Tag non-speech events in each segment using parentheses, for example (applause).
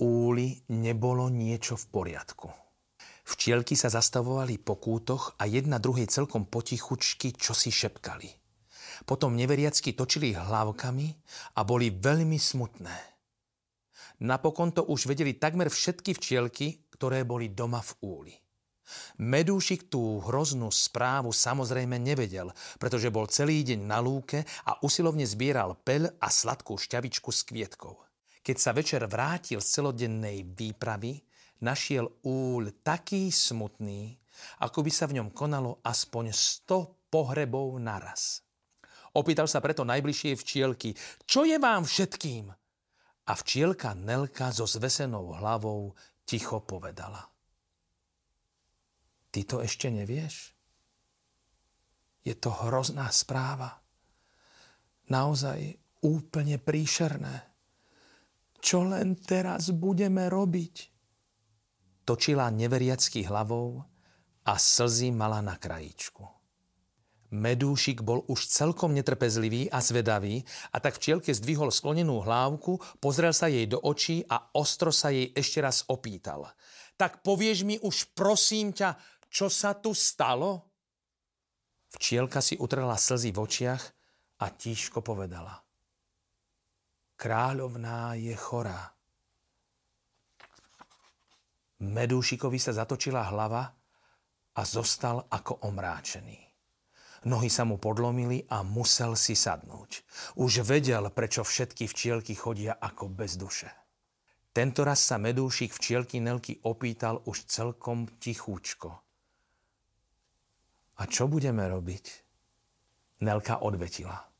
Úli nebolo niečo v poriadku. Včielky sa zastavovali po kútoch a jedna druhej celkom potichučky čo si šepkali. Potom neveriacky točili hlavkami a boli veľmi smutné. Napokon to už vedeli takmer všetky včielky, ktoré boli doma v úli. Medúšik tú hroznú správu samozrejme nevedel, pretože bol celý deň na lúke a usilovne zbieral peľ a sladkú šťavičku s kvietkou. Keď sa večer vrátil z celodennej výpravy, našiel úľ taký smutný, ako by sa v ňom konalo aspoň 100 pohrebov naraz. Opýtal sa preto najbližšie včielky, čo je vám všetkým? A včielka Nelka so zvesenou hlavou ticho povedala. Ty to ešte nevieš? Je to hrozná správa. Naozaj úplne príšerné. Čo len teraz budeme robiť? Točila neveriacky hlavou a slzy mala na krajičku. Medúšik bol už celkom netrpezlivý a zvedavý a tak včielke zdvihol sklonenú hlávku, pozrel sa jej do očí a ostro sa jej ešte raz opýtal. Tak povieš mi už prosím ťa, čo sa tu stalo? Včielka si utrela slzy v očiach a tížko povedala kráľovná je chorá. Medúšikovi sa zatočila hlava a zostal ako omráčený. Nohy sa mu podlomili a musel si sadnúť. Už vedel, prečo všetky včielky chodia ako bez duše. Tento raz sa medúšik včielky Nelky opýtal už celkom tichúčko. A čo budeme robiť? Nelka odvetila.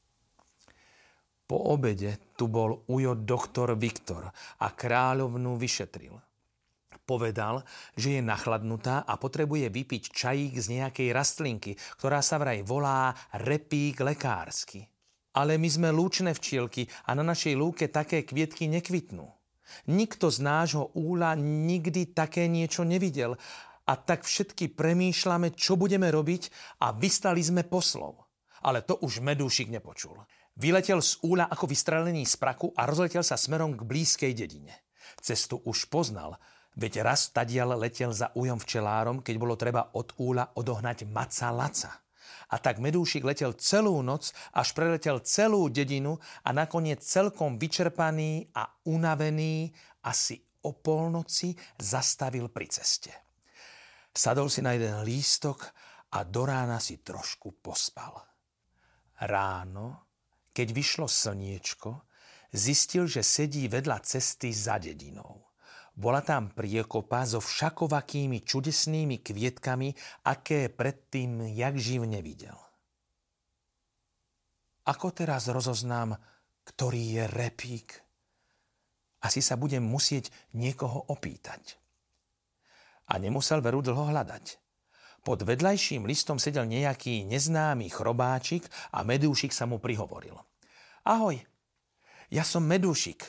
Po obede tu bol ujo doktor Viktor a kráľovnú vyšetril. Povedal, že je nachladnutá a potrebuje vypiť čajík z nejakej rastlinky, ktorá sa vraj volá repík lekársky. Ale my sme lúčne včielky a na našej lúke také kvietky nekvitnú. Nikto z nášho úla nikdy také niečo nevidel a tak všetky premýšľame, čo budeme robiť a vyslali sme poslov. Ale to už medúšik nepočul. Vyletel z úla ako vystrelený z praku a rozletel sa smerom k blízkej dedine. Cestu už poznal, veď raz tadial letel za ujom včelárom, keď bolo treba od úla odohnať maca laca. A tak medúšik letel celú noc, až preletel celú dedinu a nakoniec celkom vyčerpaný a unavený asi o polnoci zastavil pri ceste. Sadol si na jeden lístok a do rána si trošku pospal. Ráno keď vyšlo slniečko, zistil, že sedí vedľa cesty za dedinou. Bola tam priekopa so všakovakými čudesnými kvietkami, aké predtým jak živ nevidel. Ako teraz rozoznám, ktorý je repík? Asi sa budem musieť niekoho opýtať. A nemusel veru dlho hľadať. Pod vedľajším listom sedel nejaký neznámy chrobáčik a medúšik sa mu prihovoril. Ahoj, ja som medúšik.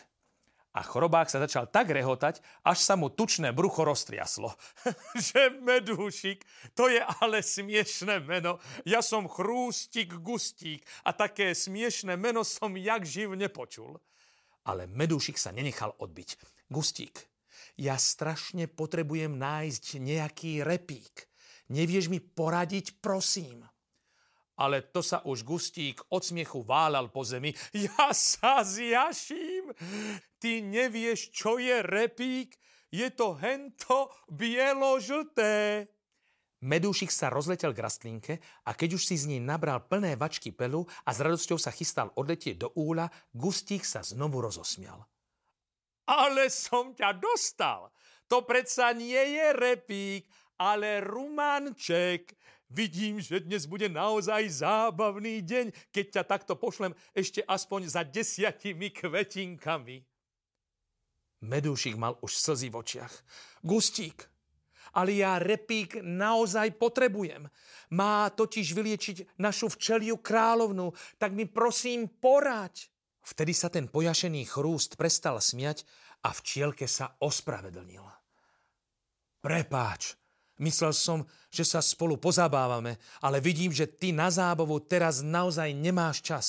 A chrobák sa začal tak rehotať, až sa mu tučné brucho roztriaslo. (laughs) že medúšik, to je ale smiešné meno. Ja som chrústik gustík a také smiešné meno som jak živ nepočul. Ale medúšik sa nenechal odbiť. Gustík, ja strašne potrebujem nájsť nejaký repík. Nevieš mi poradiť, prosím. Ale to sa už Gustík od smiechu válal po zemi. (laughs) Ja sa zjaším. Ty nevieš, čo je repík? Je to hento bielo-žlté. Medúšik sa rozletel k rastlinke a keď už si z nej nabral plné vačky pelu a s radosťou sa chystal odletieť do úla, Gustík sa znovu rozosmial. Ale som ťa dostal. To predsa nie je repík, ale Rumanček. Vidím, že dnes bude naozaj zábavný deň, keď ťa takto pošlem ešte aspoň za desiatimi kvetinkami. Medúšik mal už slzy v očiach. Gustík, ale ja repík naozaj potrebujem. Má totiž vyliečiť našu včeliu královnu, tak mi prosím poraď. Vtedy sa ten pojašený chrúst prestal smiať a včielke sa ospravedlnil. Prepáč, myslel som, že sa spolu pozabávame, ale vidím, že ty na zábavu teraz naozaj nemáš čas.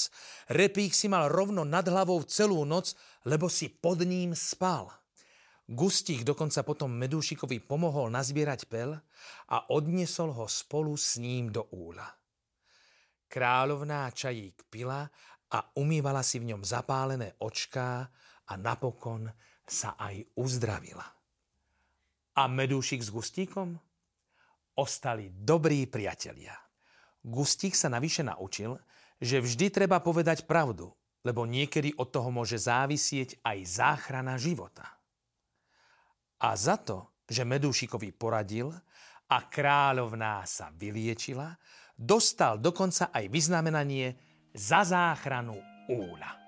Repík si mal rovno nad hlavou celú noc, lebo si pod ním spal. Gustík dokonca potom Medúšikovi pomohol nazbierať pel a odniesol ho spolu s ním do úla. Kráľovná čajík pila a umývala si v ňom zapálené očká a napokon sa aj uzdravila. A Medúšik s Gustíkom? Ostali dobrí priatelia. Gustík sa navyše naučil, že vždy treba povedať pravdu, lebo niekedy od toho môže závisieť aj záchrana života. A za to, že Medúšikovi poradil a kráľovná sa vyliečila, dostal dokonca aj vyznamenanie za záchranu úla.